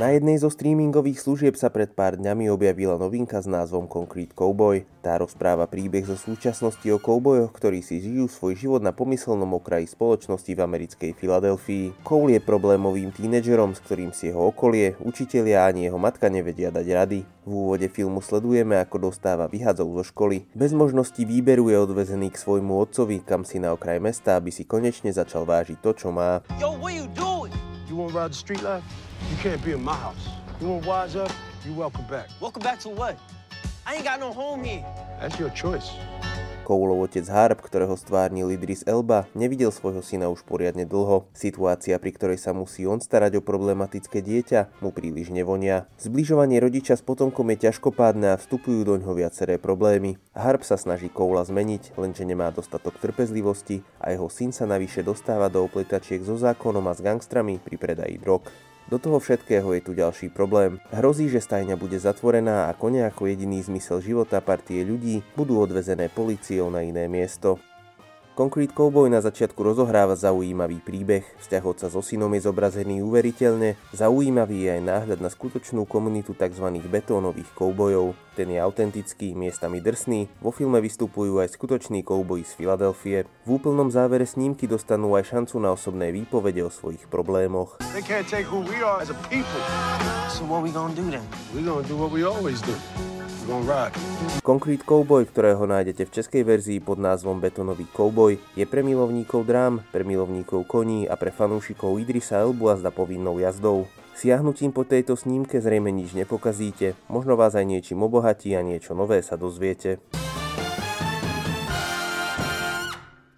Na jednej zo streamingových služieb sa pred pár dňami objavila novinka s názvom Concrete Cowboy. Tá rozpráva príbeh zo súčasnosti o koubojoch, ktorí si žijú svoj život na pomyselnom okraji spoločnosti v americkej Filadelfii. Cole je problémovým tínedžerom, s ktorým si jeho okolie, učitelia ani jeho matka nevedia dať rady. V úvode filmu sledujeme, ako dostáva vyhadzov zo školy. Bez možnosti výberu je odvezený k svojmu otcovi, kam si na okraj mesta, aby si konečne začal vážiť to, čo má. Yo, what you doing? You want to ride the street life? You can't be in my house. You want wise up? You welcome back. Welcome back to what? I ain't got no home here. That's your choice. Coleov otec Harp, ktorého stvárnil Idris Elba, nevidel svojho syna už poriadne dlho. Situácia, pri ktorej sa musí on starať o problematické dieťa, mu príliš nevonia. Zbližovanie rodiča s potomkom je ťažkopádne a vstupujú do ňoho viaceré problémy. Harp sa snaží Koula zmeniť, lenže nemá dostatok trpezlivosti a jeho syn sa navyše dostáva do opletačiek so zákonom a s gangstrami pri predaji drog. Do toho všetkého je tu ďalší problém. Hrozí, že stajňa bude zatvorená a kone ako jediný zmysel života partie ľudí budú odvezené policiou na iné miesto. Concrete Cowboy na začiatku rozohráva zaujímavý príbeh, vzťah otca so synom je zobrazený uveriteľne, zaujímavý je aj náhľad na skutočnú komunitu tzv. betónových koubojov. Ten je autentický, miestami drsný, vo filme vystupujú aj skutoční kouboji z Filadelfie. V úplnom závere snímky dostanú aj šancu na osobné výpovede o svojich problémoch. We. So what we gonna? We're gonna do what we. Concrete Cowboy, ktorého nájdete v českej verzii pod názvom Betonový Cowboy, je pre milovníkov drám, pre milovníkov koní a pre fanúšikov Idrisa Elbu a zda povinnou jazdou. Siahnutím po tejto snímke zrejme nič nepokazíte, možno vás aj niečím obohatí a niečo nové sa dozviete.